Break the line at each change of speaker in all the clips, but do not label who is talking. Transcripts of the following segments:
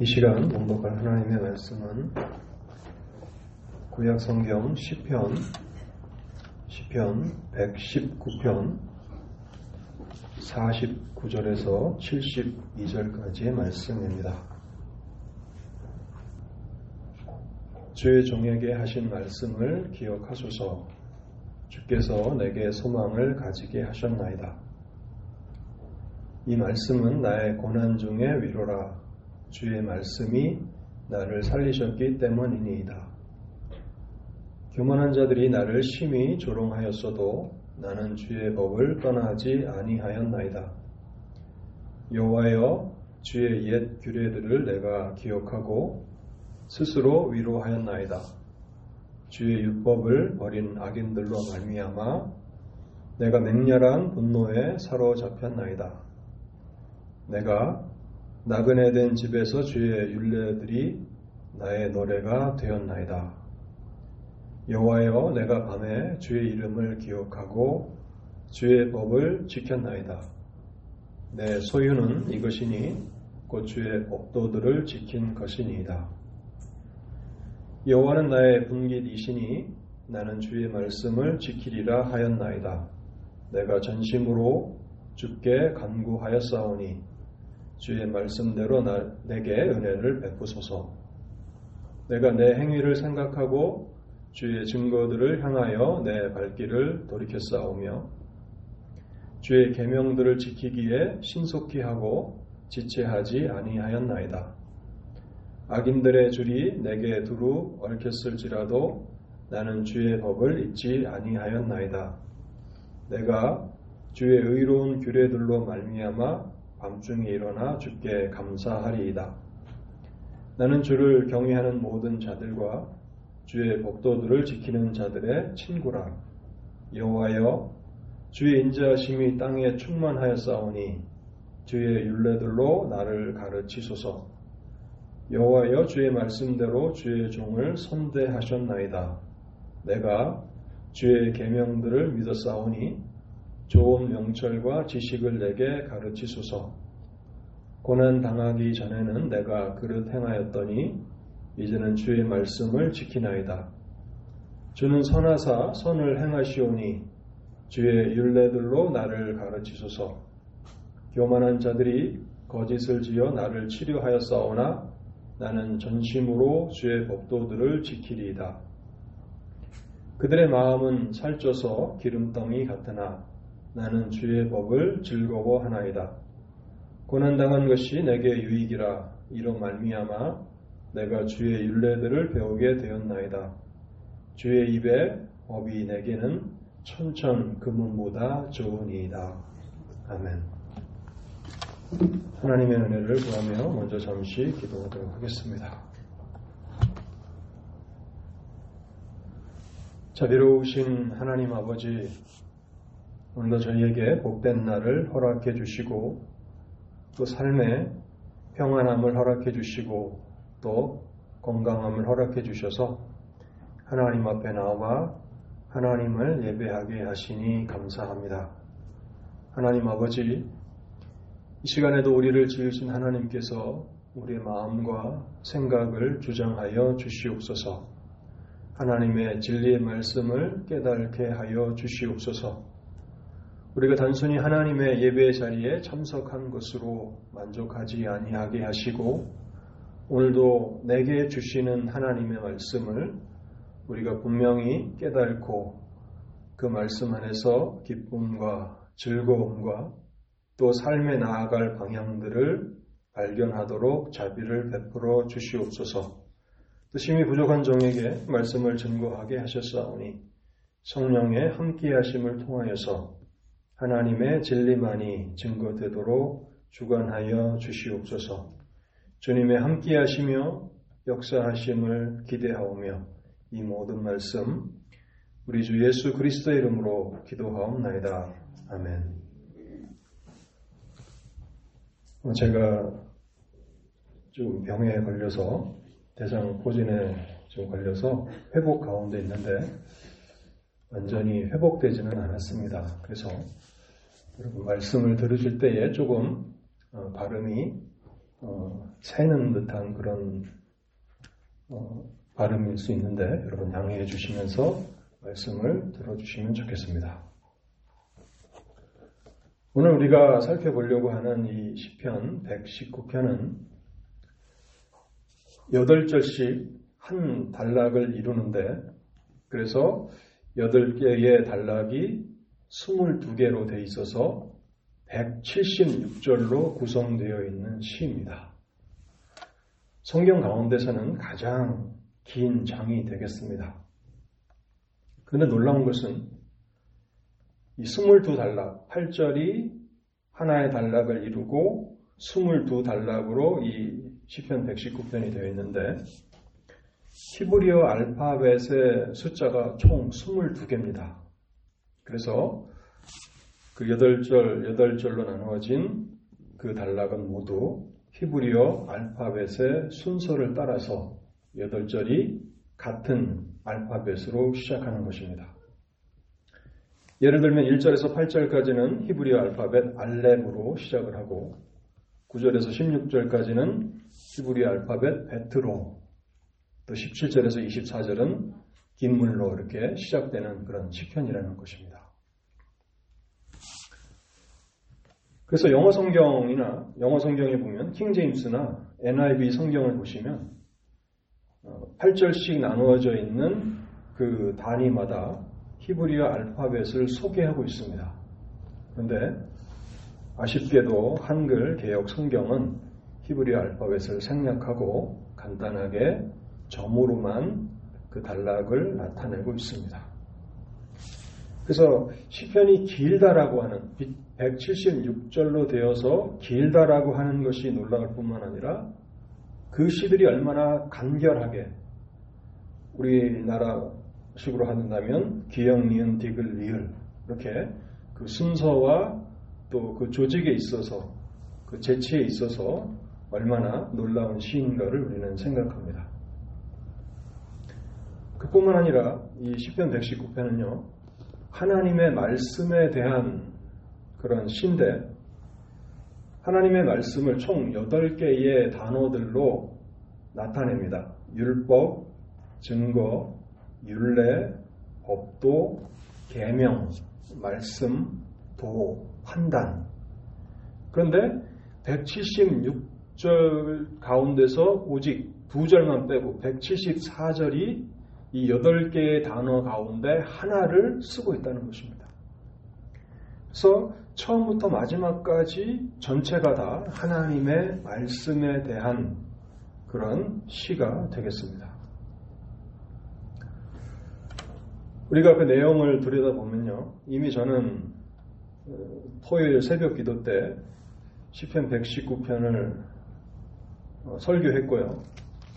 이 시간 공독할 하나님의 말씀은 구약 성경 시편 시편 119편 49절에서 72절까지의 말씀입니다. 주의 종에게 하신 말씀을 기억하소서 주께서 내게 소망을 가지게 하셨나이다. 이 말씀은 나의 고난 중의 위로라 주의 말씀이 나를 살리셨기 때문이니이다. 교만한 자들이 나를 심히 조롱하였어도 나는 주의 법을 떠나지 아니하였나이다. 여호와여 주의 옛 규례들을 내가 기억하고 스스로 위로하였나이다. 주의 율법을 버린 악인들로 말미암아 내가 맹렬한 분노에 사로잡혔나이다. 내가 나그네 된 집에서 주의 윤례들이 나의 노래가 되었나이다. 여호와여 내가 밤에 주의 이름을 기억하고 주의 법을 지켰나이다. 내 소유는 이것이니 곧 주의 법도들을 지킨 것이니이다. 여호와는 나의 분깃이시니 나는 주의 말씀을 지키리라 하였나이다. 내가 전심으로 주께 간구하였사오니 주의 말씀대로 나, 내게 은혜를 베푸소서. 내가 내 행위를 생각하고 주의 증거들을 향하여 내 발길을 돌이켰사오며 주의 계명들을 지키기에 신속히 하고 지체하지 아니하였나이다. 악인들의 줄이 내게 두루 얽혔을지라도 나는 주의 법을 잊지 아니하였나이다. 내가 주의 의로운 규례들로 말미암아 밤중에 일어나 주께 감사하리이다. 나는 주를 경외하는 모든 자들과 주의 복도들을 지키는 자들의 친구라. 여호와여 주의 인자하심이 땅에 충만하였사오니 주의 윤례들로 나를 가르치소서. 여호와여 주의 말씀대로 주의 종을 선대하셨나이다. 내가 주의 계명들을 믿었사오니 좋은 명철과 지식을 내게 가르치소서. 고난 당하기 전에는 내가 그릇 행하였더니 이제는 주의 말씀을 지키나이다. 주는 선하사 선을 행하시오니 주의 윤례들로 나를 가르치소서. 교만한 자들이 거짓을 지어 나를 치료하였사오나 나는 전심으로 주의 법도들을 지키리이다. 그들의 마음은 살쪄서 기름덩이 같으나 나는 주의 법을 즐거워하나이다. 고난당한 것이 내게 유익이라 이로 말미암아 내가 주의 윤례들을 배우게 되었나이다. 주의 입에 법이 내게는 천천 금은보다 좋으니이다. 아멘. 하나님의 은혜를 구하며 먼저 잠시 기도하도록 하겠습니다. 자비로우신 하나님 아버지 오늘도 저희에게 복된 날을 허락해 주시고 또 삶에 평안함을 허락해 주시고 또 건강함을 허락해 주셔서 하나님 앞에 나와 하나님을 예배하게 하시니 감사합니다. 하나님 아버지, 이 시간에도 우리를 지으신 하나님께서 우리의 마음과 생각을 주장하여 주시옵소서. 하나님의 진리의 말씀을 깨닫게 하여 주시옵소서. 우리가 단순히 하나님의 예배 자리에 참석한 것으로 만족하지 아니하게 하시고 오늘도 내게 주시는 하나님의 말씀을 우리가 분명히 깨닫고 그 말씀 안에서 기쁨과 즐거움과 또 삶에 나아갈 방향들을 발견하도록 자비를 베풀어 주시옵소서. 또 심히 부족한 종에게 말씀을 증거하게 하셨사오니 성령의 함께하심을 통하여서 하나님의 진리만이 증거되도록 주관하여 주시옵소서. 주님의 함께하시며 역사하심을 기대하오며 이 모든 말씀 우리 주 예수 그리스도 이름으로 기도하옵나이다. 아멘. 제가 좀 병에 걸려서 대장 포진에 좀 걸려서 회복 가운데 있는데 완전히 회복되지는 않았습니다. 그래서 여러분 말씀을 들으실 때에 조금 어, 발음이 어, 새는 듯한 그런 어, 발음일 수 있는데 여러분 양해해 주시면서 말씀을 들어주시면 좋겠습니다. 오늘 우리가 살펴보려고 하는 이 시편 119편은 8절씩 한 단락을 이루는데 그래서 8개의 단락이 22개로 되어 있어서 176절로 구성되어 있는 시입니다. 성경 가운데서는 가장 긴 장이 되겠습니다. 그런데 놀라운 것은 이 22단락, 8절이 하나의 단락을 이루고 22단락으로 이 시편 119편이 되어 있는데 히브리어 알파벳의 숫자가 총 22개입니다. 그래서 그 8절, 8절로 나누어진 그 단락은 모두 히브리어 알파벳의 순서를 따라서 8절이 같은 알파벳으로 시작하는 것입니다. 예를 들면 1절에서 8절까지는 히브리어 알파벳 알렙으로 시작을 하고 9절에서 16절까지는 히브리어 알파벳 베트로 또 17절에서 24절은 긴 물로 이렇게 시작되는 그런 시편이라는 것입니다. 그래서 영어 성경이나 영어 성경에 보면 킹 제임스나 NIV 성경을 보시면 8절씩 어, 나누어져 있는 그 단위마다 히브리어 알파벳을 소개하고 있습니다. 그런데 아쉽게도 한글 개혁 성경은 히브리어 알파벳을 생략하고 간단하게 점으로만 그 단락을 나타내고 있습니다. 그래서 시편이 길다라고 하는 176절로 되어서 길다라고 하는 것이 놀라울 뿐만 아니라 그 시들이 얼마나 간결하게 우리나라식으로 한다면 기역, 니은, 디글, 리을 이렇게 그 순서와 또 그 조직에 있어서 그 재치에 있어서 얼마나 놀라운 시인가를 우리는 생각합니다. 그뿐만 아니라 이 시편 119편은요. 하나님의 말씀에 대한 그런 시인데 하나님의 말씀을 총 8개의 단어들로 나타냅니다. 율법, 증거, 율례, 법도, 계명, 말씀, 도, 판단. 그런데 176절 가운데서 오직 두 절만 빼고 174절이 이 8개의 단어 가운데 하나를 쓰고 있다는 것입니다. 그래서 처음부터 마지막까지 전체가 다 하나님의 말씀에 대한 그런 시가 되겠습니다. 우리가 그 내용을 들여다보면요. 이미 저는 어, 토요일 새벽 기도 때 시편 119편을 어, 설교했고요.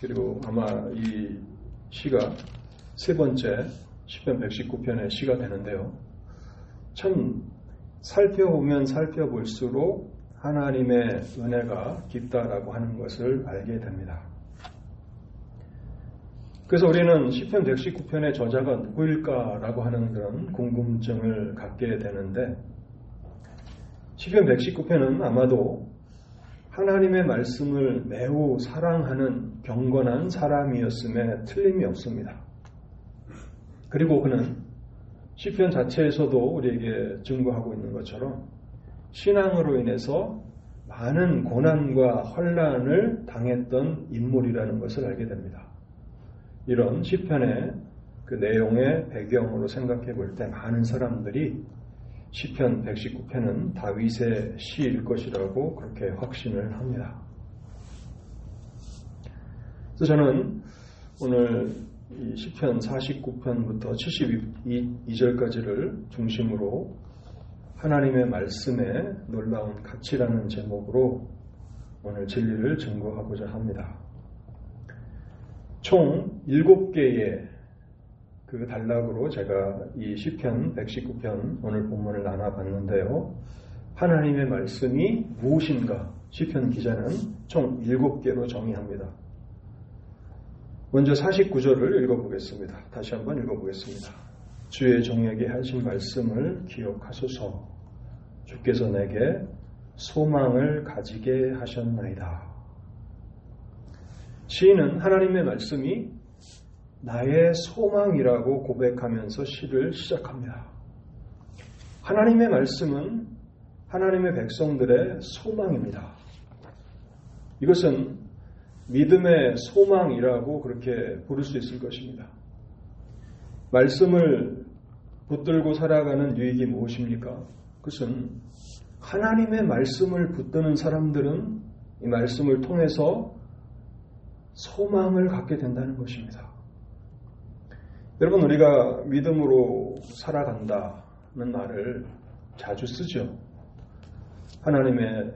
그리고 아마 이 시가 세 번째 시편 119편의 시가 되는데요. 참 살펴보면 살펴볼수록 하나님의 은혜가 깊다라고 하는 것을 알게 됩니다. 그래서 우리는 시편 119편의 저자가 누구일까라고 하는 그런 궁금증을 갖게 되는데 시편 119편은 아마도 하나님의 말씀을 매우 사랑하는 경건한 사람이었음에 틀림이 없습니다. 그리고 그는 시편 자체에서도 우리에게 증거하고 있는 것처럼 신앙으로 인해서 많은 고난과 환란을 당했던 인물이라는 것을 알게 됩니다. 이런 시편의 그 내용의 배경으로 생각해 볼 때 많은 사람들이 시편 119편은 다윗의 시일 것이라고 그렇게 확신을 합니다. 그래서 저는 오늘 이 시편 49편부터 72절까지를 중심으로 하나님의 말씀에 놀라운 가치라는 제목으로 오늘 진리를 증거하고자 합니다. 총 7개의 그 단락으로 제가 이 시편 119편 오늘 본문을 나눠봤는데요. 하나님의 말씀이 무엇인가 시편 기자는 총 7개로 정의합니다. 먼저 49절을 읽어보겠습니다. 다시 한번 읽어보겠습니다. 주의 종에게 하신 말씀을 기억하소서 주께서 내게 소망을 가지게 하셨나이다. 시인은 하나님의 말씀이 나의 소망이라고 고백하면서 시를 시작합니다. 하나님의 말씀은 하나님의 백성들의 소망입니다. 이것은 믿음의 소망이라고 그렇게 부를 수 있을 것입니다. 말씀을 붙들고 살아가는 유익이 무엇입니까? 그것은 하나님의 말씀을 붙드는 사람들은 이 말씀을 통해서 소망을 갖게 된다는 것입니다. 여러분, 우리가 믿음으로 살아간다는 말을 자주 쓰죠. 하나님의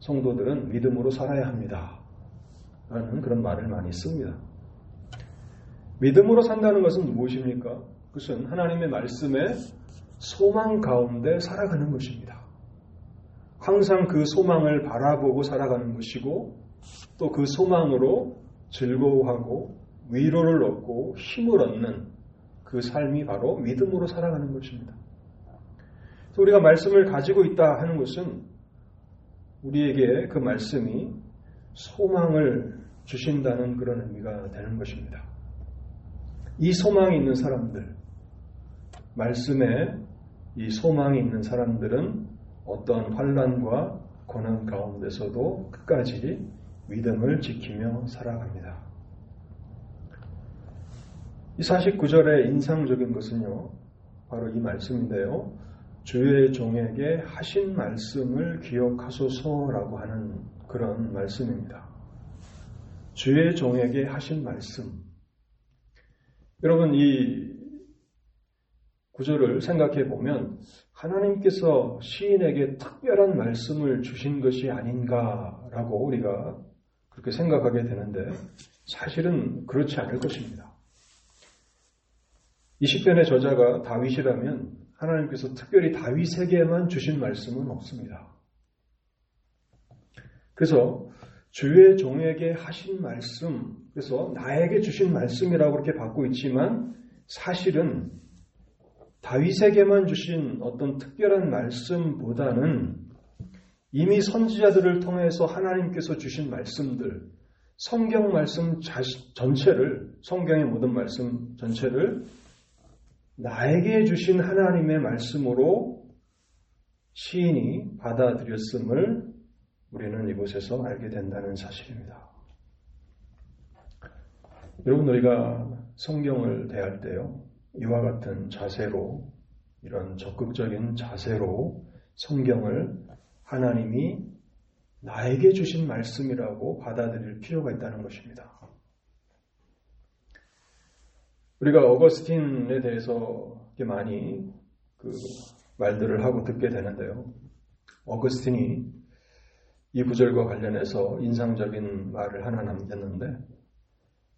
성도들은 믿음으로 살아야 합니다. 라는 그런 말을 많이 씁니다. 믿음으로 산다는 것은 무엇입니까? 그것은 하나님의 말씀에 소망 가운데 살아가는 것입니다. 항상 그 소망을 바라보고 살아가는 것이고 또 그 소망으로 즐거워하고 위로를 얻고 힘을 얻는 그 삶이 바로 믿음으로 살아가는 것입니다. 우리가 말씀을 가지고 있다 하는 것은 우리에게 그 말씀이 소망을 주신다는 그런 의미가 되는 것입니다. 이 소망이 있는 사람들, 말씀에 이 소망이 있는 사람들은 어떤 환란과 고난 가운데서도 끝까지 믿음을 지키며 살아갑니다. 이 49절의 인상적인 것은요, 바로 이 말씀인데요. 주의 종에게 하신 말씀을 기억하소서라고 하는 그런 말씀입니다. 주의 종에게 하신 말씀. 여러분, 이 구절을 생각해 보면 하나님께서 시인에게 특별한 말씀을 주신 것이 아닌가라고 우리가 그렇게 생각하게 되는데 사실은 그렇지 않을 것입니다. 이 시편의 저자가 다윗이라면 하나님께서 특별히 다윗에게만 주신 말씀은 없습니다. 그래서 주의 종에게 하신 말씀, 그래서 나에게 주신 말씀이라고 그렇게 받고 있지만 사실은 다윗에게만 주신 어떤 특별한 말씀보다는 이미 선지자들을 통해서 하나님께서 주신 말씀들, 성경 말씀 전체를, 성경의 모든 말씀 전체를 나에게 주신 하나님의 말씀으로 시인이 받아들였음을 우리는 이곳에서 알게 된다는 사실입니다. 여러분, 우리가 성경을 대할 때요, 이와 같은 자세로, 이런 적극적인 자세로 성경을 하나님이 나에게 주신 말씀이라고 받아들일 필요가 있다는 것입니다. 우리가 어거스틴에 대해서 많이 그 말들을 하고 듣게 되는데요. 어거스틴이 이 구절과 관련해서 인상적인 말을 하나 남겼는데,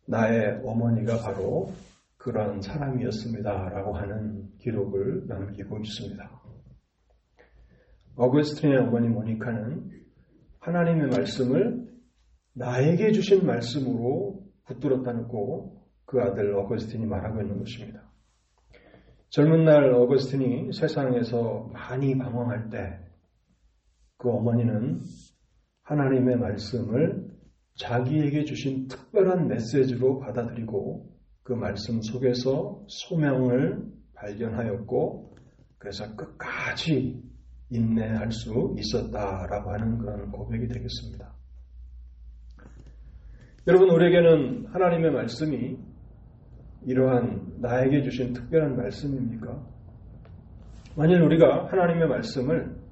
나의 어머니가 바로 그러한 사람이었습니다. 라고 하는 기록을 남기고 있습니다. 어거스틴의 어머니 모니카는 하나님의 말씀을 나에게 주신 말씀으로 붙들었다고 그 아들 어거스틴이 말하고 있는 것입니다. 젊은 날 어거스틴이 세상에서 많이 방황할 때 그 어머니는 하나님의 말씀을 자기에게 주신 특별한 메시지로 받아들이고 그 말씀 속에서 소명을 발견하였고 그래서 끝까지 인내할 수 있었다라고 하는 그런 고백이 되겠습니다. 여러분, 우리에게는 하나님의 말씀이 이러한 나에게 주신 특별한 말씀입니까? 만일 우리가 하나님의 말씀을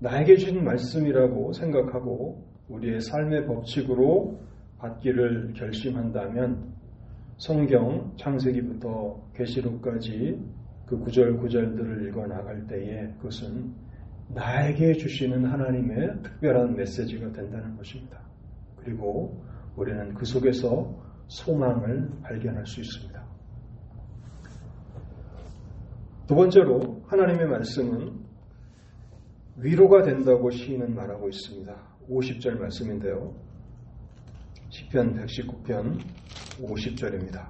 나에게 주신 말씀이라고 생각하고 우리의 삶의 법칙으로 받기를 결심한다면 성경 창세기부터 계시록까지 그 구절 구절들을 읽어 나갈 때에 그것은 나에게 주시는 하나님의 특별한 메시지가 된다는 것입니다. 그리고 우리는 그 속에서 소망을 발견할 수 있습니다. 두 번째로 하나님의 말씀은 위로가 된다고 시인은 말하고 있습니다. 50절 말씀인데요. 시편 119편 50절입니다.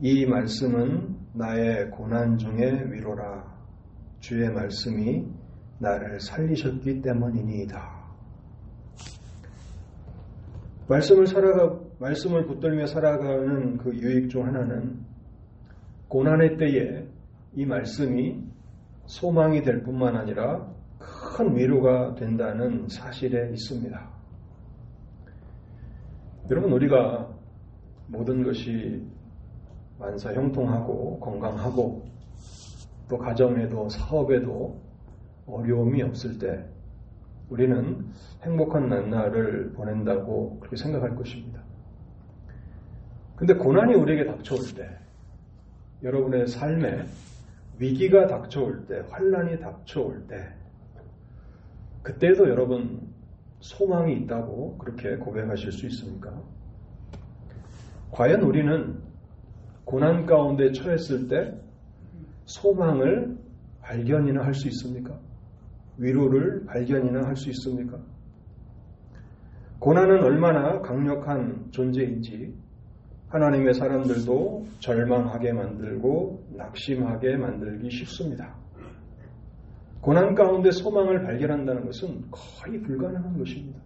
이 말씀은 나의 고난 중의 위로라. 주의 말씀이 나를 살리셨기 때문이니이다. 말씀을 살아가 말씀을 붙들며 살아가는 그 유익 중 하나는 고난의 때에 이 말씀이 소망이 될 뿐만 아니라 큰 위로가 된다는 사실에 있습니다. 여러분 우리가 모든 것이 만사 형통하고 건강하고 또 가정에도 사업에도 어려움이 없을 때 우리는 행복한 날을 보낸다고 그렇게 생각할 것입니다. 근데 고난이 우리에게 닥쳐올 때, 여러분의 삶에 위기가 닥쳐올 때, 환란이 닥쳐올 때, 그때도 여러분 소망이 있다고 그렇게 고백하실 수 있습니까? 과연 우리는 고난 가운데 처했을 때 소망을 발견이나 할 수 있습니까? 위로를 발견이나 할 수 있습니까? 고난은 얼마나 강력한 존재인지 하나님의 사람들도 절망하게 만들고 낙심하게 만들기 쉽습니다. 고난 가운데 소망을 발견한다는 것은 거의 불가능한 것입니다.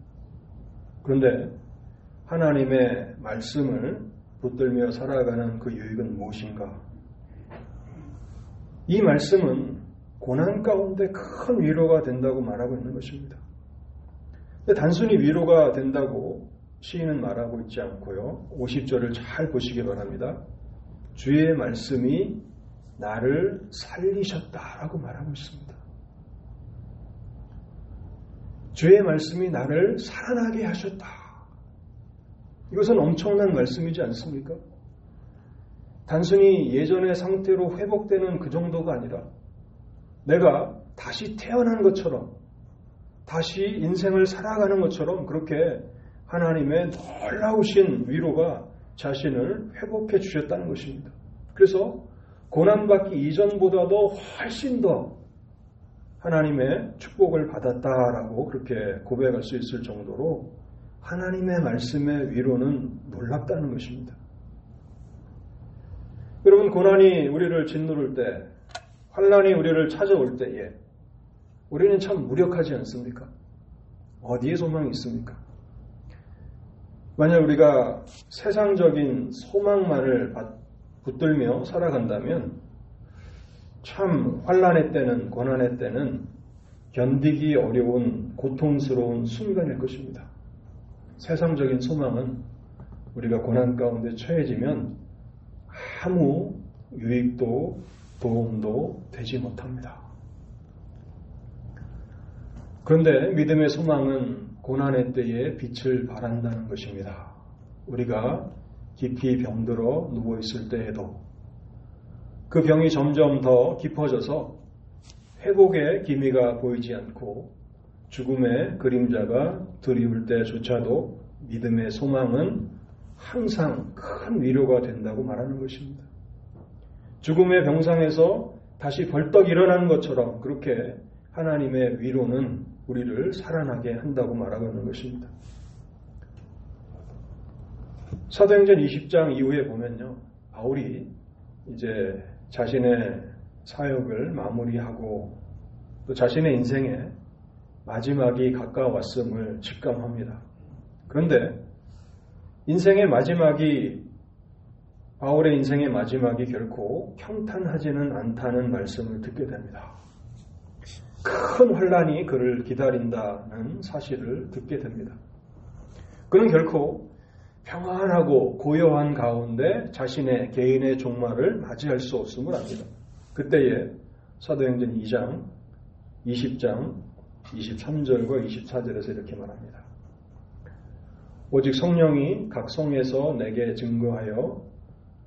그런데 하나님의 말씀을 붙들며 살아가는 그 유익은 무엇인가? 이 말씀은 고난 가운데 큰 위로가 된다고 말하고 있는 것입니다. 단순히 위로가 된다고 시인은 말하고 있지 않고요. 50절을 잘 보시기 바랍니다. 주의 말씀이 나를 살리셨다라고 말하고 있습니다. 주의 말씀이 나를 살아나게 하셨다. 이것은 엄청난 말씀이지 않습니까? 단순히 예전의 상태로 회복되는 그 정도가 아니라 내가 다시 태어난 것처럼 다시 인생을 살아가는 것처럼 그렇게 하나님의 놀라우신 위로가 자신을 회복해 주셨다는 것입니다. 그래서 고난받기 이전보다도 훨씬 더 하나님의 축복을 받았다라고 그렇게 고백할 수 있을 정도로 하나님의 말씀의 위로는 놀랍다는 것입니다. 여러분 고난이 우리를 짓누를 때 환란이 우리를 찾아올 때에 우리는 참 무력하지 않습니까? 어디에 소망이 있습니까? 만약 우리가 세상적인 소망만을 붙들며 살아간다면 참 환란의 때는 고난의 때는 견디기 어려운 고통스러운 순간일 것입니다. 세상적인 소망은 우리가 고난 가운데 처해지면 아무 유익도 도움도 되지 못합니다. 그런데 믿음의 소망은 고난의 때에 빛을 발한다는 것입니다. 우리가 깊이 병들어 누워 있을 때에도 그 병이 점점 더 깊어져서 회복의 기미가 보이지 않고 죽음의 그림자가 드리울 때조차도 믿음의 소망은 항상 큰 위로가 된다고 말하는 것입니다. 죽음의 병상에서 다시 벌떡 일어나는 것처럼 그렇게 하나님의 위로는 우리를 살아나게 한다고 말하고 있는 것입니다. 사도행전 20장 이후에 보면요. 바울이 이제 자신의 사역을 마무리하고 또 자신의 인생에 마지막이 가까웠음을 직감합니다. 그런데 인생의 마지막이 바울의 인생의 마지막이 결코 평탄하지는 않다는 말씀을 듣게 됩니다. 큰 환란이 그를 기다린다는 사실을 듣게 됩니다. 그는 결코 평안하고 고요한 가운데 자신의 개인의 종말을 맞이할 수 없음을 압니다. 그때에 사도행전 2장, 20장, 23절과 24절에서 이렇게 말합니다. 오직 성령이 각 성에서 내게 증거하여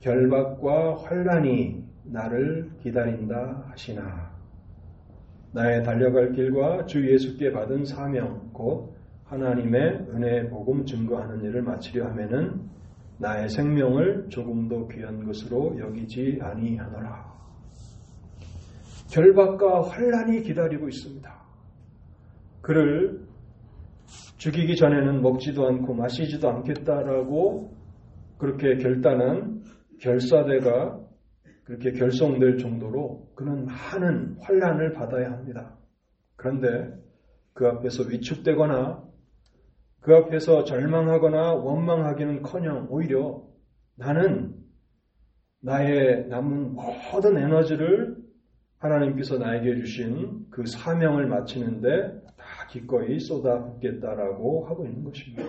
결박과 환란이 나를 기다린다 하시나 나의 달려갈 길과 주 예수께 받은 사명 곧 하나님의 은혜 복음 증거하는 일을 마치려 하면은 나의 생명을 조금도 귀한 것으로 여기지 아니하노라. 결박과 환란이 기다리고 있습니다. 그를 죽이기 전에는 먹지도 않고 마시지도 않겠다라고 그렇게 결단한 결사대가 그렇게 결성될 정도로 그는 많은 환란을 받아야 합니다. 그런데 그 앞에서 위축되거나 그 앞에서 절망하거나 원망하기는 커녕 오히려 나는 나의 남은 모든 에너지를 하나님께서 나에게 주신 그 사명을 마치는데 다 기꺼이 쏟아붓겠다라고 하고 있는 것입니다.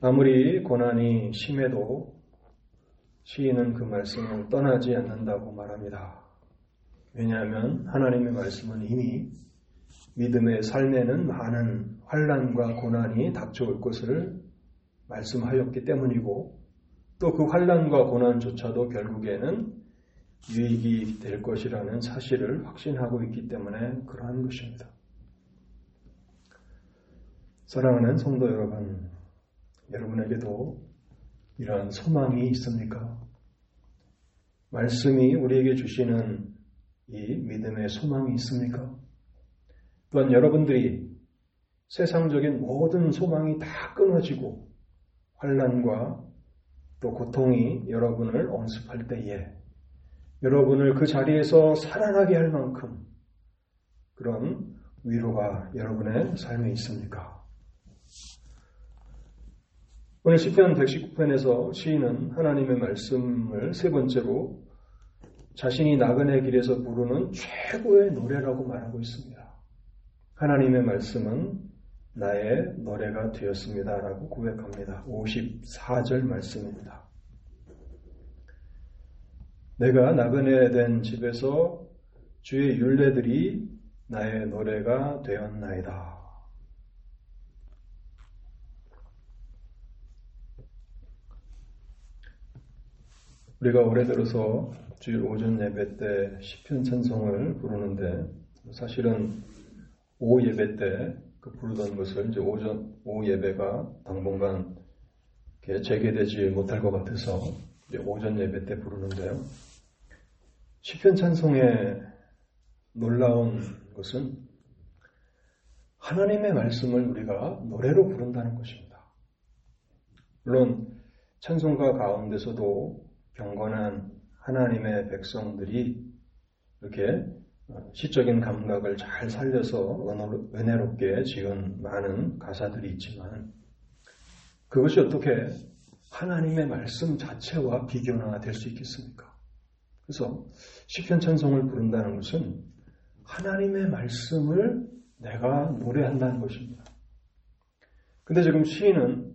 아무리 고난이 심해도 시인은 그 말씀을 떠나지 않는다고 말합니다. 왜냐하면 하나님의 말씀은 이미 믿음의 삶에는 많은 환란과 고난이 닥쳐올 것을 말씀하였기 때문이고 또 그 환란과 고난조차도 결국에는 유익이 될 것이라는 사실을 확신하고 있기 때문에 그러한 것입니다. 사랑하는 성도 여러분, 여러분에게도 이러한 소망이 있습니까? 말씀이 우리에게 주시는 이 믿음의 소망이 있습니까? 또한 여러분들이 세상적인 모든 소망이 다 끊어지고 환란과 또 고통이 여러분을 엄습할 때에 여러분을 그 자리에서 살아나게 할 만큼 그런 위로가 여러분의 삶에 있습니까? 오늘 시편 119편에서 시인은 하나님의 말씀을 세 번째로 자신이 나그네 길에서 부르는 최고의 노래라고 말하고 있습니다. 하나님의 말씀은 나의 노래가 되었습니다. 라고 고백합니다. 54절 말씀입니다. 내가 나그네 된 집에서 주의 윤례들이 나의 노래가 되었나이다. 우리가 올해 들어서 주일 오전 예배 때 시편 찬송을 부르는데 사실은 오후 예배 때 그 부르던 것을 이제 오전 오후 예배가 당분간 재개되지 못할 것 같아서 오전 예배 때 부르는데요. 시편 찬송의 놀라운 것은 하나님의 말씀을 우리가 노래로 부른다는 것입니다. 물론 찬송가 가운데서도 경건한 하나님의 백성들이 이렇게 시적인 감각을 잘 살려서 은혜롭게 지은 많은 가사들이 있지만 그것이 어떻게 하나님의 말씀 자체와 비교나 될 수 있겠습니까? 그래서 시편 찬송을 부른다는 것은 하나님의 말씀을 내가 노래한다는 것입니다. 근데 지금 시인은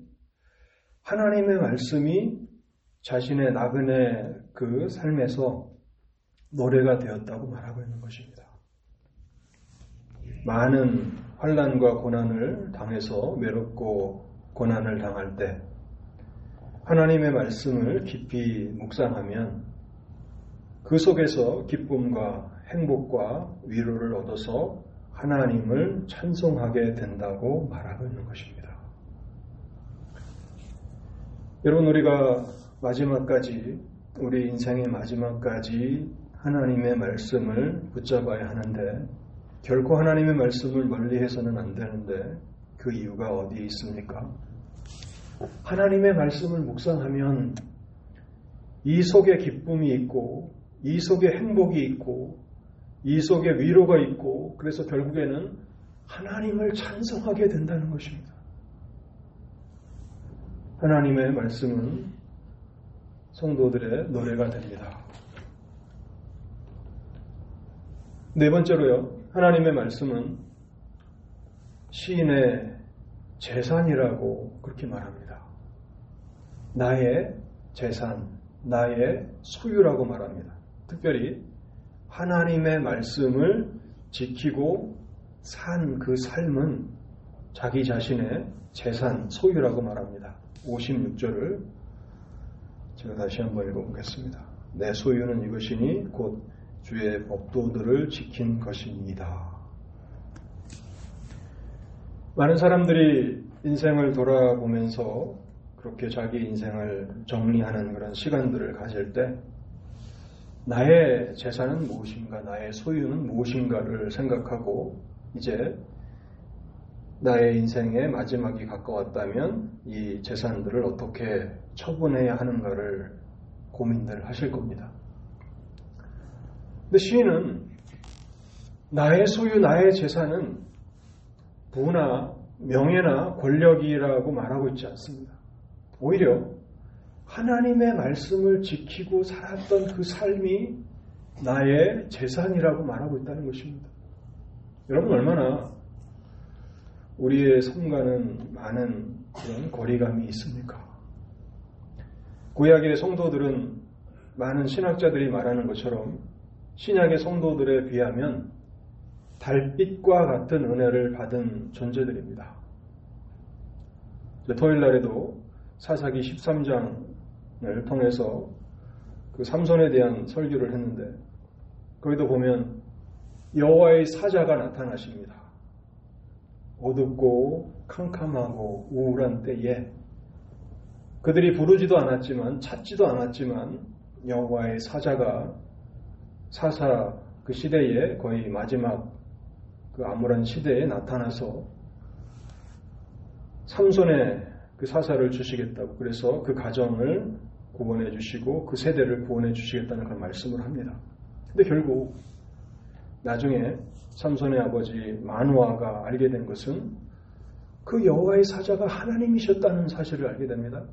하나님의 말씀이 자신의 나그네 그 삶에서 노래가 되었다고 말하고 있는 것입니다. 많은 환란과 고난을 당해서 외롭고 고난을 당할 때 하나님의 말씀을 깊이 묵상하면 그 속에서 기쁨과 행복과 위로를 얻어서 하나님을 찬송하게 된다고 말하고 있는 것입니다. 여러분 우리가 마지막까지 우리 인생의 마지막까지 하나님의 말씀을 붙잡아야 하는데 결코 하나님의 말씀을 멀리해서는 안 되는데 그 이유가 어디 있습니까? 하나님의 말씀을 묵상하면 이 속에 기쁨이 있고 이 속에 행복이 있고 이 속에 위로가 있고 그래서 결국에는 하나님을 찬성하게 된다는 것입니다. 하나님의 말씀은 성도들의 노래가 됩니다. 네 번째로요, 하나님의 말씀은 시인의 재산이라고 그렇게 말합니다. 나의 재산, 나의 소유라고 말합니다. 특별히 하나님의 말씀을 지키고 산 그 삶은 자기 자신의 재산, 소유라고 말합니다. 56절을 제가 다시 한번 읽어보겠습니다. 내 소유는 이것이니 곧 주의 법도들을 지킨 것입니다. 많은 사람들이 인생을 돌아보면서 그렇게 자기 인생을 정리하는 그런 시간들을 가질 때 나의 재산은 무엇인가, 나의 소유는 무엇인가를 생각하고 이제 나의 인생의 마지막이 가까웠다면 이 재산들을 어떻게 처분해야 하는가를 고민들 하실 겁니다. 근데 시인은 나의 소유, 나의 재산은 부나 명예나 권력이라고 말하고 있지 않습니다. 오히려 하나님의 말씀을 지키고 살았던 그 삶이 나의 재산이라고 말하고 있다는 것입니다. 여러분 얼마나 우리의 삶과는 많은 그런 거리감이 있습니까? 구약의 성도들은 많은 신학자들이 말하는 것처럼 신약의 성도들에 비하면 달빛과 같은 은혜를 받은 존재들입니다. 토요일 날에도 사사기 13장을 통해서 그 삼손에 대한 설교를 했는데 거기도 보면 여호와의 사자가 나타나십니다. 어둡고 캄캄하고 우울한 때에 그들이 부르지도 않았지만 찾지도 않았지만 여호와의 사자가 사사 그 시대에 거의 마지막 그 암울한 시대에 나타나서 삼손의 그 사사를 주시겠다고 그래서 그 가정을 구원해 주시고 그 세대를 구원해 주시겠다는 그런 말씀을 합니다. 근데 결국 나중에 삼손의 아버지 마누아가 알게 된 것은 그 여호와의 사자가 하나님이셨다는 사실을 알게 됩니다.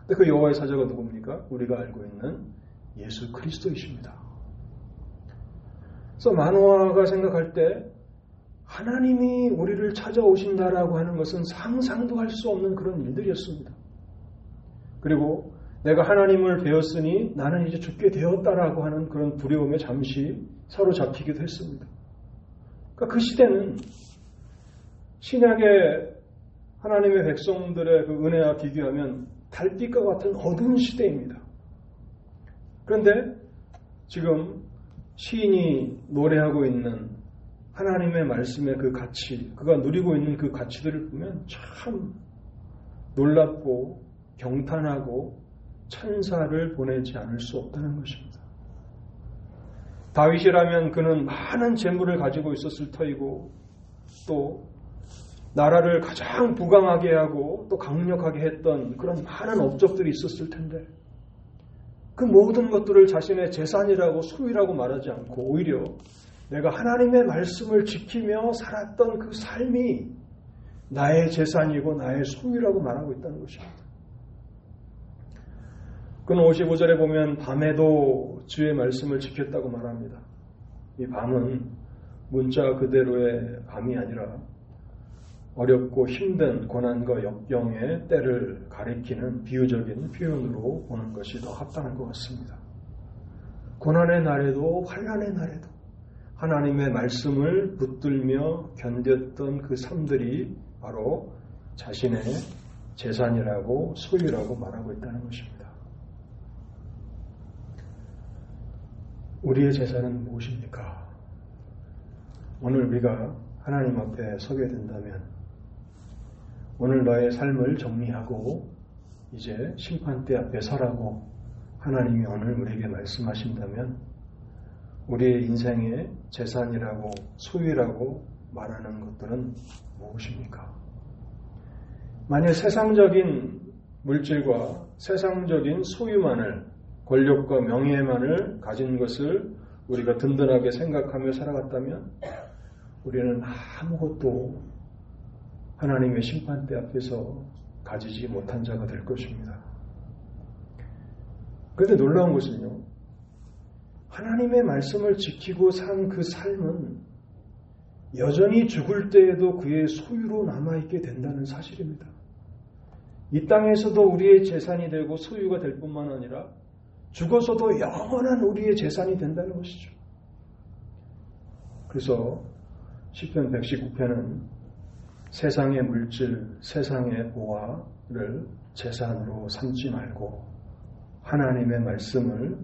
근데 그 여호와의 사자가 누굽니까? 우리가 알고 있는 예수 그리스도이십니다. 그래서 마누아가 생각할 때 하나님이 우리를 찾아오신다라고 하는 것은 상상도 할 수 없는 그런 일들이었습니다. 그리고 내가 하나님을 배웠으니 나는 이제 죽게 되었다라고 하는 그런 두려움에 잠시 사로잡히기도 했습니다. 그러니까 그 시대는 신약의 하나님의 백성들의 그 은혜와 비교하면 달빛과 같은 어두운 시대입니다. 그런데 지금 시인이 노래하고 있는 하나님의 말씀의 그 가치, 그가 누리고 있는 그 가치들을 보면 참 놀랍고 경탄하고 천사를 보내지 않을 수 없다는 것입니다. 다윗이라면 그는 많은 재물을 가지고 있었을 터이고 또 나라를 가장 부강하게 하고 또 강력하게 했던 그런 많은 업적들이 있었을 텐데 그 모든 것들을 자신의 재산이라고 소유라고 말하지 않고 오히려 내가 하나님의 말씀을 지키며 살았던 그 삶이 나의 재산이고 나의 소유라고 말하고 있다는 것입니다. 그는 55절에 보면 밤에도 주의 말씀을 지켰다고 말합니다. 이 밤은 문자 그대로의 밤이 아니라 어렵고 힘든 고난과 역경의 때를 가리키는 비유적인 표현으로 보는 것이 더 합당한 것 같습니다. 고난의 날에도 환란의 날에도 하나님의 말씀을 붙들며 견뎠던 그 삶들이 바로 자신의 재산이라고 소유라고 말하고 있다는 것입니다. 우리의 재산은 무엇입니까? 오늘 우리가 하나님 앞에 서게 된다면 오늘 너의 삶을 정리하고 이제 심판대 앞에 서라고 하나님이 오늘 우리에게 말씀하신다면 우리의 인생의 재산이라고 소유라고 말하는 것들은 무엇입니까? 만약 세상적인 물질과 세상적인 소유만을 권력과 명예만을 가진 것을 우리가 든든하게 생각하며 살아갔다면 우리는 아무것도 하나님의 심판대 앞에서 가지지 못한 자가 될 것입니다. 그런데 놀라운 것은요, 하나님의 말씀을 지키고 산 그 삶은 여전히 죽을 때에도 그의 소유로 남아있게 된다는 사실입니다. 이 땅에서도 우리의 재산이 되고 소유가 될 뿐만 아니라 죽어서도 영원한 우리의 재산이 된다는 것이죠. 그래서 10편 119편은 세상의 물질, 세상의 보화를 재산으로 삼지 말고 하나님의 말씀을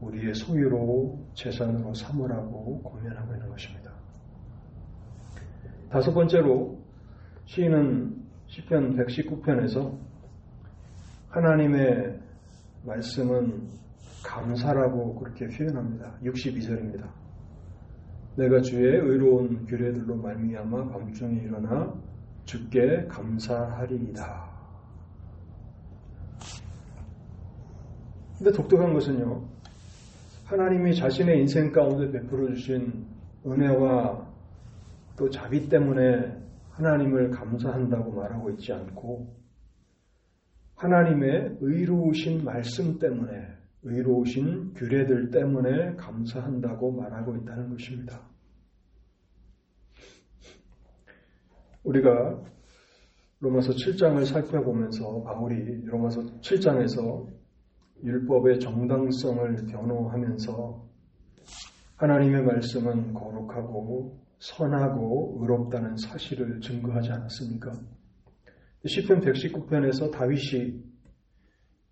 우리의 소유로 재산으로 삼으라고 고면하고 있는 것입니다. 다섯 번째로 시인은 10편 119편에서 하나님의 말씀은 감사라고 그렇게 표현합니다. 62절입니다. 내가 주의 의로운 규례들로 말미암아 밤중에 일어나 주께 감사하리이다. 근데 독특한 것은요. 하나님이 자신의 인생 가운데 베풀어 주신 은혜와 또 자비 때문에 하나님을 감사한다고 말하고 있지 않고 하나님의 의로우신 말씀 때문에 의로우신 규례들 때문에 감사한다고 말하고 있다는 것입니다. 우리가 로마서 7장을 살펴보면서 바울이 로마서 7장에서 율법의 정당성을 변호하면서 하나님의 말씀은 거룩하고 선하고 의롭다는 사실을 증거하지 않았습니까? 시편 119편에서 다윗이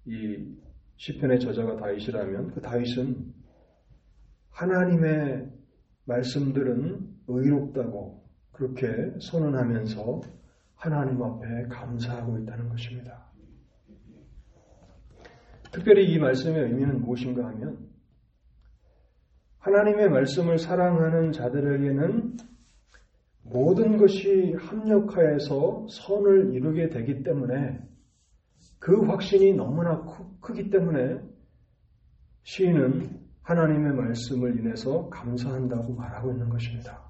이 시편의 저자가 다윗이라면 그 다윗은 하나님의 말씀들은 의롭다고 그렇게 선언하면서 하나님 앞에 감사하고 있다는 것입니다. 특별히 이 말씀의 의미는 무엇인가 하면 하나님의 말씀을 사랑하는 자들에게는 모든 것이 합력하여서 선을 이루게 되기 때문에 그 확신이 너무나 크기 때문에 시인은 하나님의 말씀을 인해서 감사한다고 말하고 있는 것입니다.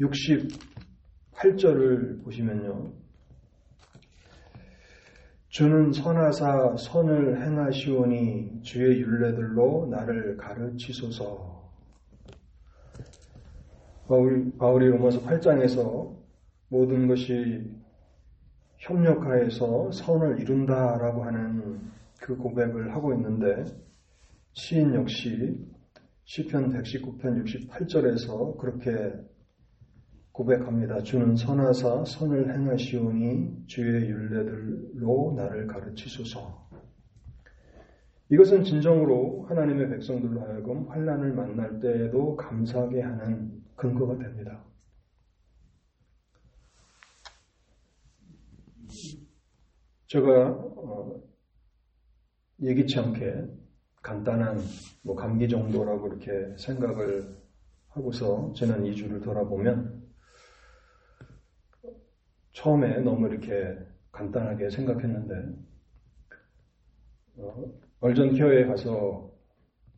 68절을 보시면요. 주는 선하사 선을 행하시오니 주의 윤례들로 나를 가르치소서. 바울이, 바울이 로마서 8장에서 모든 것이 협력하여서 선을 이룬다라고 하는 그 고백을 하고 있는데 시인 역시 시편 119편 68절에서 그렇게 고백합니다. 주는 선하사 선을 행하시오니 주의 윤례들로 나를 가르치소서. 이것은 진정으로 하나님의 백성들로 하여금 환란을 만날 때에도 감사하게 하는 근거가 됩니다. 제가 어, 예기치 않게 간단한 뭐 감기 정도라고 이렇게 생각을 하고서 지난 2주를 돌아보면 처음에 너무 이렇게 간단하게 생각했는데 어, 얼전 케어에 가서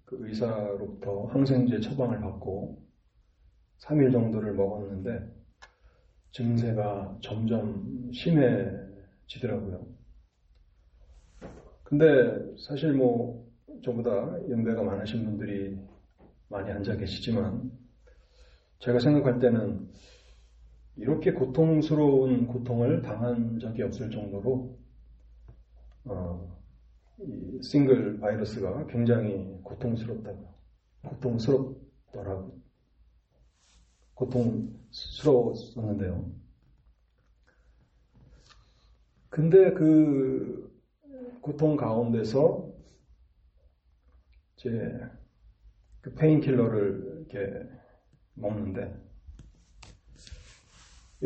그 의사로부터 항생제 처방을 받고 3일 정도를 먹었는데 증세가 점점 심해지더라고요. 근데 사실 뭐 저보다 연배가 많으신 분들이 많이 앉아 계시지만 제가 생각할 때는 이렇게 고통스러운 고통을 당한 적이 없을 정도로 어, 싱글 바이러스가 굉장히 고통스럽다고 고통스럽더라고 고통스러웠었는데요. 근데 그 고통 가운데서 제그 painkiller를 이렇게 먹는데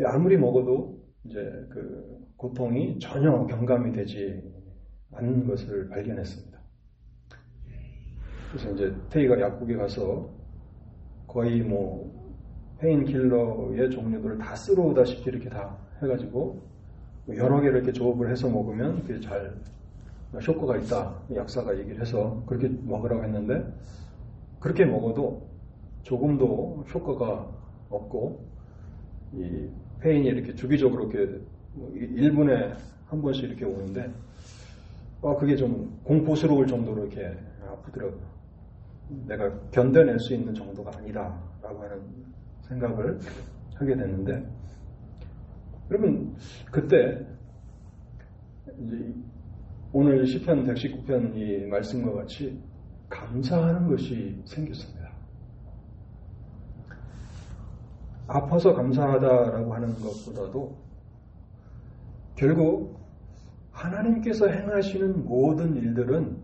아무리 먹어도 이제 그 고통이 전혀 경감이 되지 않는 것을 발견했습니다. 그래서 이제 테이가 약국에 가서 거의 뭐 painkiller의 종류들을 다 쓸어오다시피 이렇게 다 해가지고 여러 개를 이렇게 조합을 해서 먹으면 그게 잘 효과가 있다. 약사가 얘기를 해서 그렇게 먹으라고 했는데 그렇게 먹어도 조금도 효과가 없고 이 페인이 이렇게 주기적으로 이렇게 1분에 뭐한 번씩 이렇게 오는데 어, 그게 좀 공포스러울 정도로 이렇게 아프더라고요. 내가 견뎌낼 수 있는 정도가 아니다라고 하는 생각을 하게 됐는데 여러분 그때 이제 오늘 시편 119편 이 말씀과 같이 감사하는 것이 생겼습니다. 아파서 감사하다라고 하는 것보다도 결국 하나님께서 행하시는 모든 일들은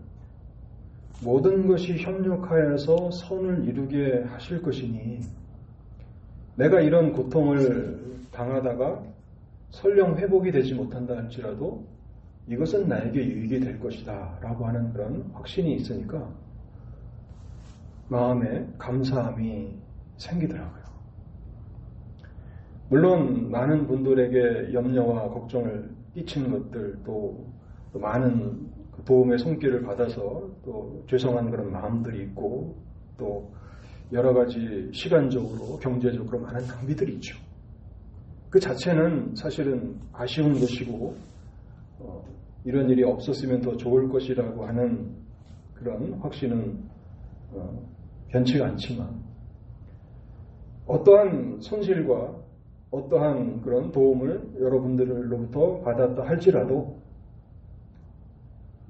모든 것이 협력하여서 선을 이루게 하실 것이니 내가 이런 고통을 당하다가 설령 회복이 되지 못한다 할지라도 이것은 나에게 유익이 될 것이다 라고 하는 그런 확신이 있으니까 마음에 감사함이 생기더라고요. 물론 많은 분들에게 염려와 걱정을 끼친 것들 또, 또 많은 그 도움의 손길을 받아서 또 죄송한 그런 마음들이 있고 또 여러 가지 시간적으로 경제적으로 많은 낭비들이 있죠. 그 자체는 사실은 아쉬운 것이고 어, 이런 일이 없었으면 더 좋을 것이라고 하는 그런 확신은 어, 변치가 않지만 어떠한 손실과 어떠한 그런 도움을 여러분들로부터 받았다 할지라도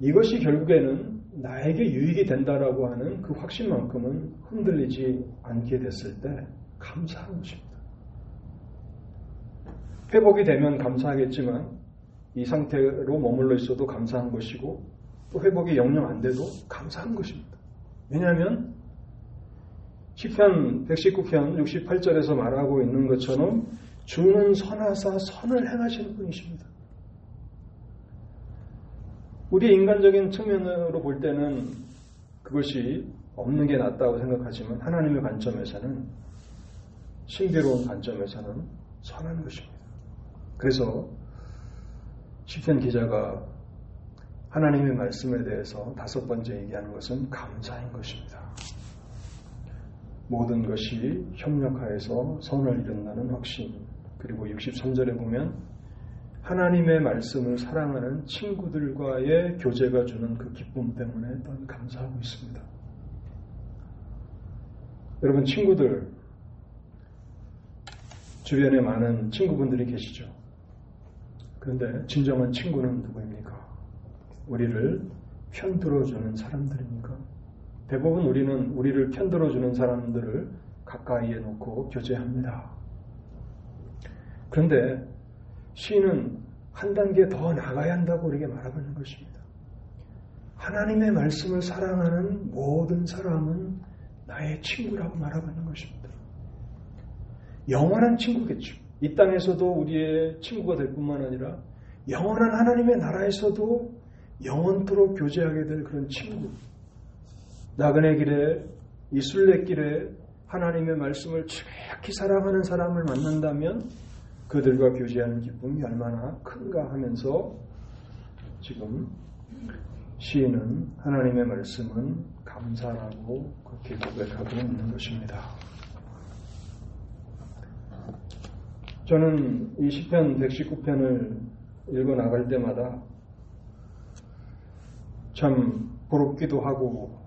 이것이 결국에는 나에게 유익이 된다라고 하는 그 확신만큼은 흔들리지 않게 됐을 때 감사한 것입니다. 회복이 되면 감사하겠지만 이 상태로 머물러 있어도 감사한 것이고 또 회복이 영영 안 돼도 감사한 것입니다. 왜냐하면 10편 119편 68절에서 말하고 있는 것처럼 주는 선하사 선을 행하시는 분이십니다. 우리 인간적인 측면으로 볼 때는 그것이 없는 게 낫다고 생각하지만 하나님의 관점에서는 신비로운 관점에서는 선한 것입니다. 그래서 시편 기자가 하나님의 말씀에 대해서 다섯 번째 얘기하는 것은 감사인 것입니다. 모든 것이 협력하여서 선을 이룬다는 확신. 그리고 63절에 보면 하나님의 말씀을 사랑하는 친구들과의 교제가 주는 그 기쁨 때문에 또한 감사하고 있습니다. 여러분 친구들 주변에 많은 친구분들이 계시죠. 그런데 진정한 친구는 누구입니까? 우리를 편들어주는 사람들입니까? 대부분 우리는 우리를 편들어주는 사람들을 가까이에 놓고 교제합니다. 그런데 시인은 한 단계 더 나가야 한다고 우리에게 말하고 있는 것입니다. 하나님의 말씀을 사랑하는 모든 사람은 나의 친구라고 말하고 있는 것입니다. 영원한 친구겠죠. 이 땅에서도 우리의 친구가 될 뿐만 아니라 영원한 하나님의 나라에서도 영원토록 교제하게 될 그런 친구. 나그네 길에 이 순례길에 하나님의 말씀을 지극히 사랑하는 사람을 만난다면 그들과 교제하는 기쁨이 얼마나 큰가 하면서 지금 시인은 하나님의 말씀은 감사라고 그렇게 고백하고 있는 것입니다. 저는 이 시편 119편을 읽어 나갈 때마다 참 부럽기도 하고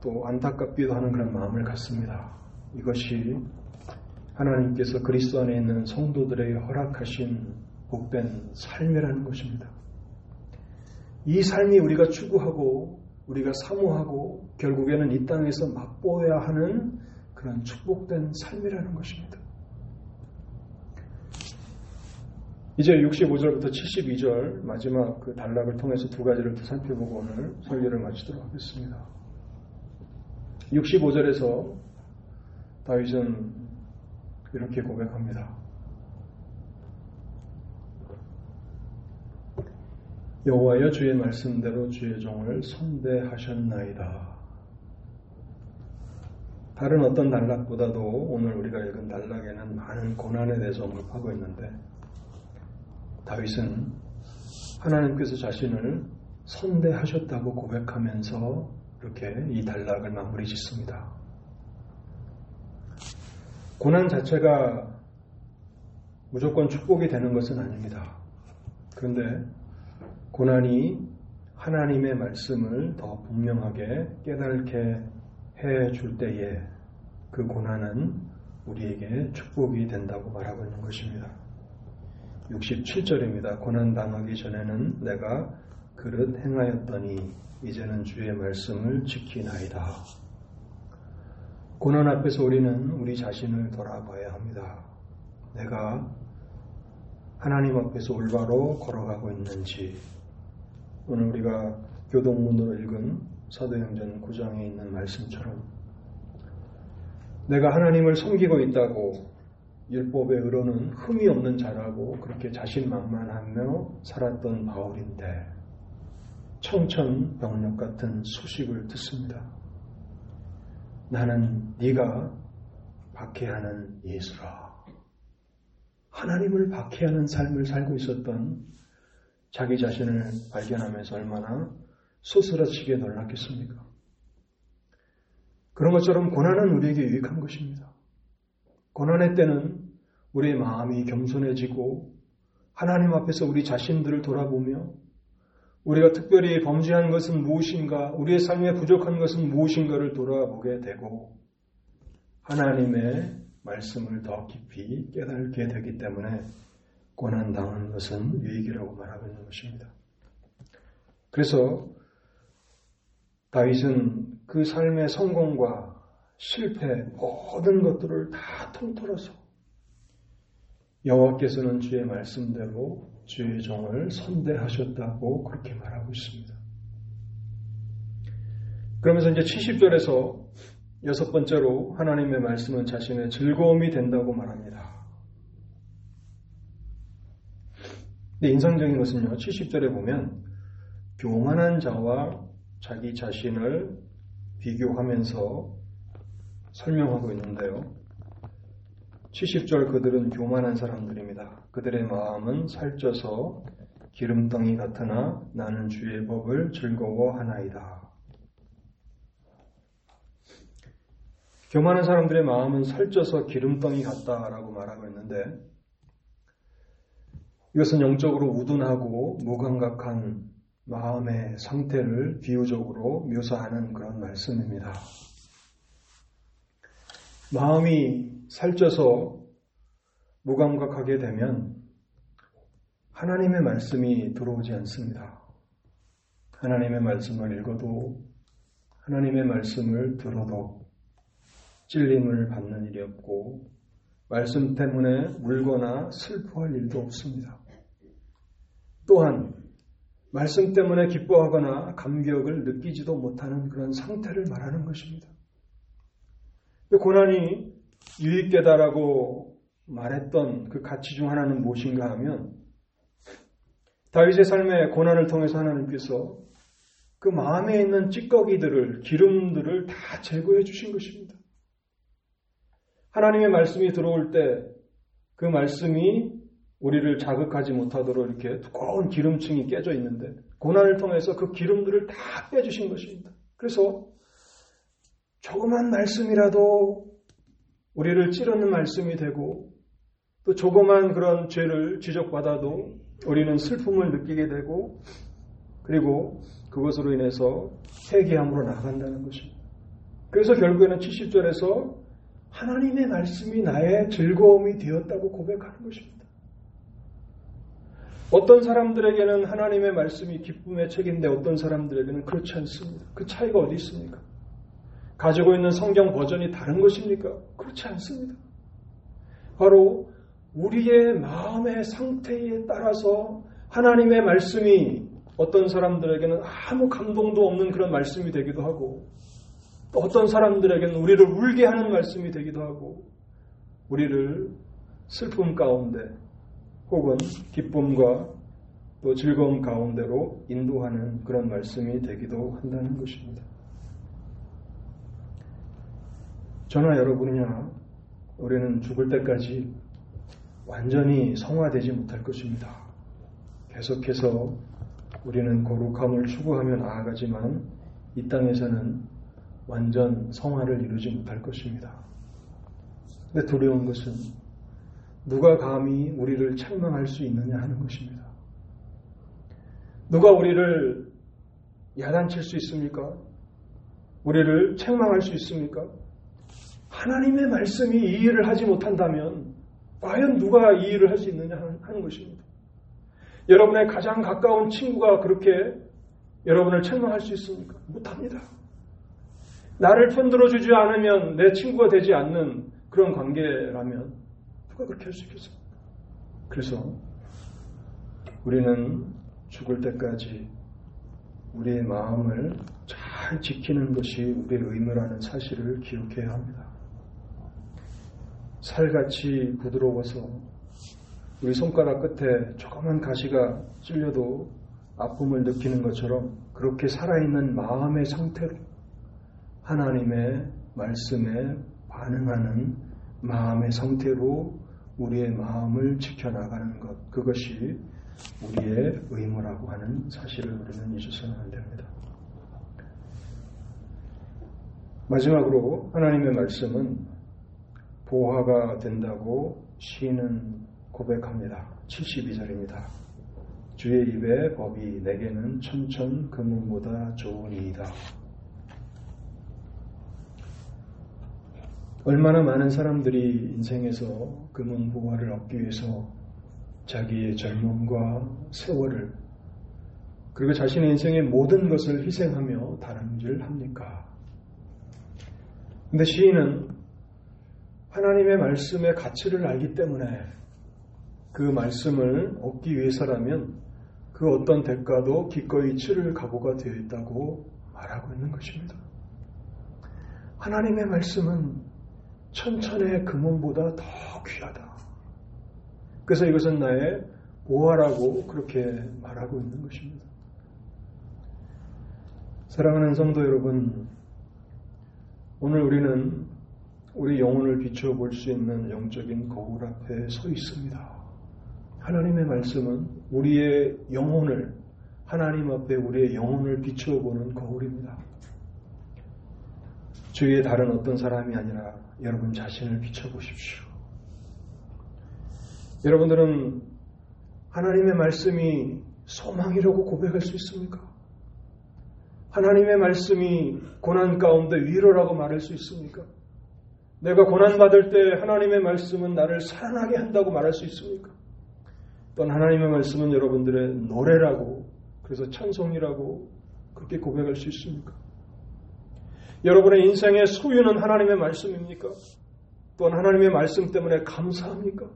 또 안타깝기도 하는 그런 마음을 갖습니다. 이것이 하나님께서 그리스도 안에 있는 성도들에게 허락하신 복된 삶이라는 것입니다. 이 삶이 우리가 추구하고 우리가 사모하고 결국에는 이 땅에서 맛보아야 하는 그런 축복된 삶이라는 것입니다. 이제 65절부터 72절 마지막 그 단락을 통해서 두 가지를 더 살펴보고 오늘 설교를 마치도록 하겠습니다. 65절에서 다윗은 이렇게 고백합니다. 여호와여 주의 말씀대로 주의 종을 선대하셨나이다. 다른 어떤 단락보다도 오늘 우리가 읽은 단락에는 많은 고난에 대해서 언급하고 있는데 다윗은 하나님께서 자신을 선대하셨다고 고백하면서 이렇게 이 단락을 마무리 짓습니다. 고난 자체가 무조건 축복이 되는 것은 아닙니다. 그런데 고난이 하나님의 말씀을 더 분명하게 깨닫게 해 줄 때에 그 고난은 우리에게 축복이 된다고 말하고 있는 것입니다. 67절입니다. 고난 당하기 전에는 내가 그릇 행하였더니 이제는 주의 말씀을 지키나이다. 고난 앞에서 우리는 우리 자신을 돌아봐야 합니다. 내가 하나님 앞에서 올바로 걸어가고 있는지, 오늘 우리가 교동문으로 읽은 사도행전 9장에 있는 말씀처럼 내가 하나님을 섬기고 있다고 율법의 의로는 흠이 없는 자라고 그렇게 자신만만하며 살았던 바울인데 청천벽력 같은 소식을 듣습니다. 나는 네가 박해하는 예수라. 하나님을 박해하는 삶을 살고 있었던 자기 자신을 발견하면서 얼마나 소스라치게 놀랐겠습니까? 그런 것처럼 고난은 우리에게 유익한 것입니다. 고난의 때는 우리의 마음이 겸손해지고 하나님 앞에서 우리 자신들을 돌아보며 우리가 특별히 범죄한 것은 무엇인가, 우리의 삶에 부족한 것은 무엇인가를 돌아보게 되고 하나님의 말씀을 더 깊이 깨닫게 되기 때문에 고난당하는 것은 유익이라고 말하고 있는 것입니다. 그래서 다윗은 그 삶의 성공과 실패 모든 것들을 다 통틀어서 여호와께서는 주의 말씀대로 주의 종을 선대하셨다고 그렇게 말하고 있습니다. 그러면서 이제 70절에서 여섯 번째로 하나님의 말씀은 자신의 즐거움이 된다고 말합니다. 근데 인상적인 것은요, 70절에 보면 교만한 자와 자기 자신을 비교하면서 설명하고 있는데요. 70절 그들은 교만한 사람들입니다. 그들의 마음은 살쪄서 기름덩이 같으나 나는 주의 법을 즐거워하나이다. 교만한 사람들의 마음은 살쪄서 기름덩이 같다라고 말하고 있는데 이것은 영적으로 우둔하고 무감각한 마음의 상태를 비유적으로 묘사하는 그런 말씀입니다. 마음이 살쪄서 무감각하게 되면 하나님의 말씀이 들어오지 않습니다. 하나님의 말씀을 읽어도 하나님의 말씀을 들어도 찔림을 받는 일이 없고 말씀 때문에 울거나 슬퍼할 일도 없습니다. 또한 말씀 때문에 기뻐하거나 감격을 느끼지도 못하는 그런 상태를 말하는 것입니다. 고난이 유익되다라고 말했던 그 가치 중 하나는 무엇인가 하면 다윗의 삶의 고난을 통해서 하나님께서 그 마음에 있는 찌꺼기들을 기름들을 다 제거해 주신 것입니다. 하나님의 말씀이 들어올 때 그 말씀이 우리를 자극하지 못하도록 이렇게 두꺼운 기름층이 깨져 있는데 고난을 통해서 그 기름들을 다 빼주신 것입니다. 그래서 조그만 말씀이라도 우리를 찌르는 말씀이 되고 또 조그만 그런 죄를 지적받아도 우리는 슬픔을 느끼게 되고 그리고 그것으로 인해서 회개함으로 나간다는 것입니다. 그래서 결국에는 70절에서 하나님의 말씀이 나의 즐거움이 되었다고 고백하는 것입니다. 어떤 사람들에게는 하나님의 말씀이 기쁨의 책인데 어떤 사람들에게는 그렇지 않습니다. 그 차이가 어디 있습니까? 가지고 있는 성경 버전이 다른 것입니까? 그렇지 않습니다. 바로 우리의 마음의 상태에 따라서 하나님의 말씀이 어떤 사람들에게는 아무 감동도 없는 그런 말씀이 되기도 하고 또 어떤 사람들에게는 우리를 울게 하는 말씀이 되기도 하고 우리를 슬픔 가운데 혹은 기쁨과 또 즐거움 가운데로 인도하는 그런 말씀이 되기도 한다는 것입니다. 저나 여러분이나 우리는 죽을 때까지 완전히 성화되지 못할 것입니다. 계속해서 우리는 거룩함을 추구하며 나아가지만 이 땅에서는 완전 성화를 이루지 못할 것입니다. 근데 두려운 것은 누가 감히 우리를 책망할 수 있느냐 하는 것입니다. 누가 우리를 야단칠 수 있습니까? 우리를 책망할 수 있습니까? 하나님의 말씀이 이 일을 하지 못한다면 과연 누가 이 일을 할 수 있느냐 하는 것입니다. 여러분의 가장 가까운 친구가 그렇게 여러분을 책망할 수 있습니까? 못합니다. 나를 편들어 주지 않으면 내 친구가 되지 않는 그런 관계라면 누가 그렇게 할 수 있겠습니까? 그래서 우리는 죽을 때까지 우리의 마음을 잘 지키는 것이 우리의 의무라는 사실을 기억해야 합니다. 살같이 부드러워서 우리 손가락 끝에 조그만 가시가 찔려도 아픔을 느끼는 것처럼 그렇게 살아있는 마음의 상태로 하나님의 말씀에 반응하는 마음의 상태로 우리의 마음을 지켜나가는 것, 그것이 우리의 의무라고 하는 사실을 우리는 잊어서는 안 됩니다. 마지막으로 하나님의 말씀은 보화가 된다고 시인은 고백합니다. 72절입니다. 주의 입의 법이 내게는 천천 금은보다 좋으니이다. 얼마나 많은 사람들이 인생에서 금은 보화를 얻기 위해서 자기의 젊음과 세월을 그리고 자신의 인생의 모든 것을 희생하며 다른질 합니까? 근데 시인은 하나님의 말씀의 가치를 알기 때문에 그 말씀을 얻기 위해서라면 그 어떤 대가도 기꺼이 치를 각오가 되어 있다고 말하고 있는 것입니다. 하나님의 말씀은 천천의 금원보다 더 귀하다. 그래서 이것은 나의 보화라고 그렇게 말하고 있는 것입니다. 사랑하는 성도 여러분, 오늘 우리는 우리 영혼을 비춰볼 수 있는 영적인 거울 앞에 서 있습니다. 하나님의 말씀은 우리의 영혼을, 하나님 앞에 우리의 영혼을 비추어보는 거울입니다. 주위의 다른 어떤 사람이 아니라 여러분 자신을 비춰보십시오. 여러분들은 하나님의 말씀이 소망이라고 고백할 수 있습니까? 하나님의 말씀이 고난 가운데 위로라고 말할 수 있습니까? 내가 고난받을 때 하나님의 말씀은 나를 살아나게 한다고 말할 수 있습니까? 또한 하나님의 말씀은 여러분들의 노래라고 그래서 찬송이라고 그렇게 고백할 수 있습니까? 여러분의 인생의 소유는 하나님의 말씀입니까? 또한 하나님의 말씀 때문에 감사합니까?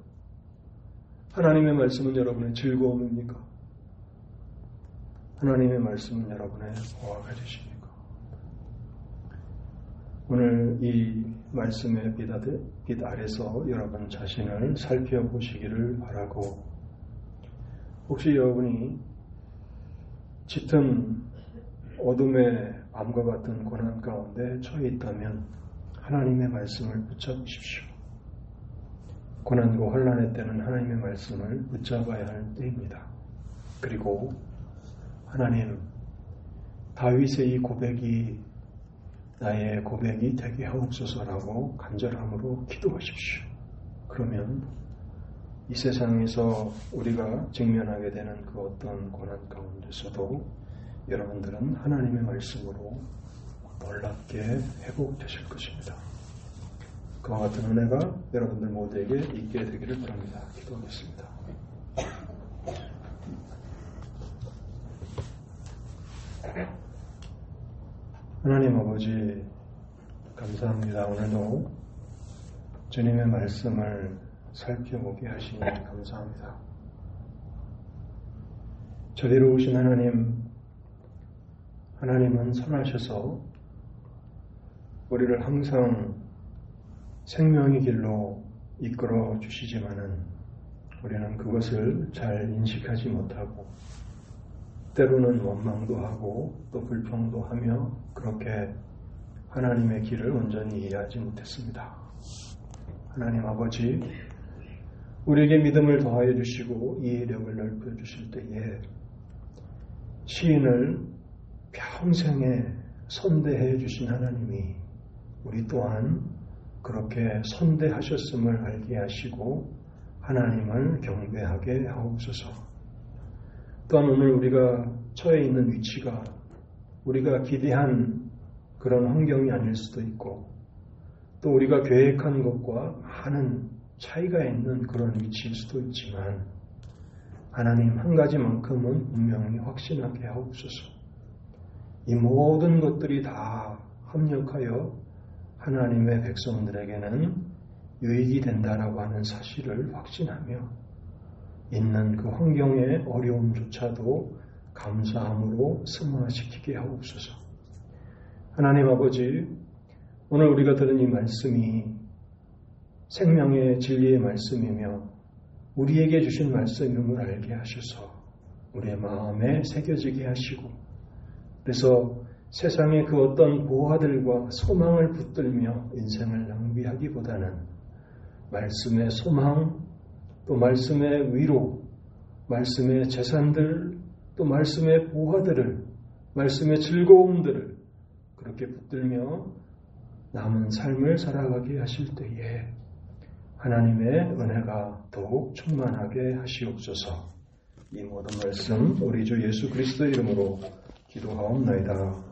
하나님의 말씀은 여러분의 즐거움입니까? 하나님의 말씀은 여러분의 보화가 되십니까? 오늘 이 말씀의 빛, 빛 아래서 여러분 자신을 살펴보시기를 바라고 혹시 여러분이 짙은 어둠의 밤과 같은 고난 가운데 처해 있다면 하나님의 말씀을 붙잡으십시오. 고난과 혼란의 때는 하나님의 말씀을 붙잡아야 할 때입니다. 그리고 하나님, 다윗의 이 고백이 나의 고백이 되게 하옵소서라고 간절함으로 기도하십시오. 그러면 이 세상에서 우리가 직면하게 되는 그 어떤 고난 가운데서도 여러분들은 하나님의 말씀으로 놀랍게 회복되실 것입니다. 그와 같은 은혜가 여러분들 모두에게 있게 되기를 바랍니다. 기도하겠습니다. 하나님 아버지, 감사합니다. 오늘도 주님의 말씀을 살펴보게 하시니 감사합니다. 저리로 오신 하나님, 하나님은 선하셔서 우리를 항상 생명의 길로 이끌어 주시지만은 우리는 그것을 잘 인식하지 못하고 때로는 원망도 하고 또 불평도 하며 그렇게 하나님의 길을 온전히 이해하지 못했습니다. 하나님 아버지, 우리에게 믿음을 더하여 주시고 이해력을 넓혀 주실 때에 시인을 평생에 선대해 주신 하나님이 우리 또한 그렇게 선대하셨음을 알게 하시고 하나님을 경배하게 하옵소서. 또한 오늘 우리가 처해 있는 위치가 우리가 기대한 그런 환경이 아닐 수도 있고 또 우리가 계획한 것과 많은 차이가 있는 그런 위치일 수도 있지만 하나님 한 가지만큼은 분명히 확신하게 하옵소서. 이 모든 것들이 다 합력하여 하나님의 백성들에게는 유익이 된다라고 하는 사실을 확신하며 있는 그 환경의 어려움조차도 감사함으로 승화시키게 하옵소서. 하나님 아버지, 오늘 우리가 들은 이 말씀이 생명의 진리의 말씀이며 우리에게 주신 말씀임을 알게 하셔서 우리의 마음에 새겨지게 하시고 그래서 세상의 그 어떤 보화들과 소망을 붙들며 인생을 낭비하기보다는 말씀의 소망, 또 말씀의 위로, 말씀의 재산들, 또 말씀의 보화들을, 말씀의 즐거움들을 그렇게 붙들며 남은 삶을 살아가게 하실 때에 하나님의 은혜가 더욱 충만하게 하시옵소서. 이 모든 말씀 우리 주 예수 그리스도의 이름으로 기도하옵나이다.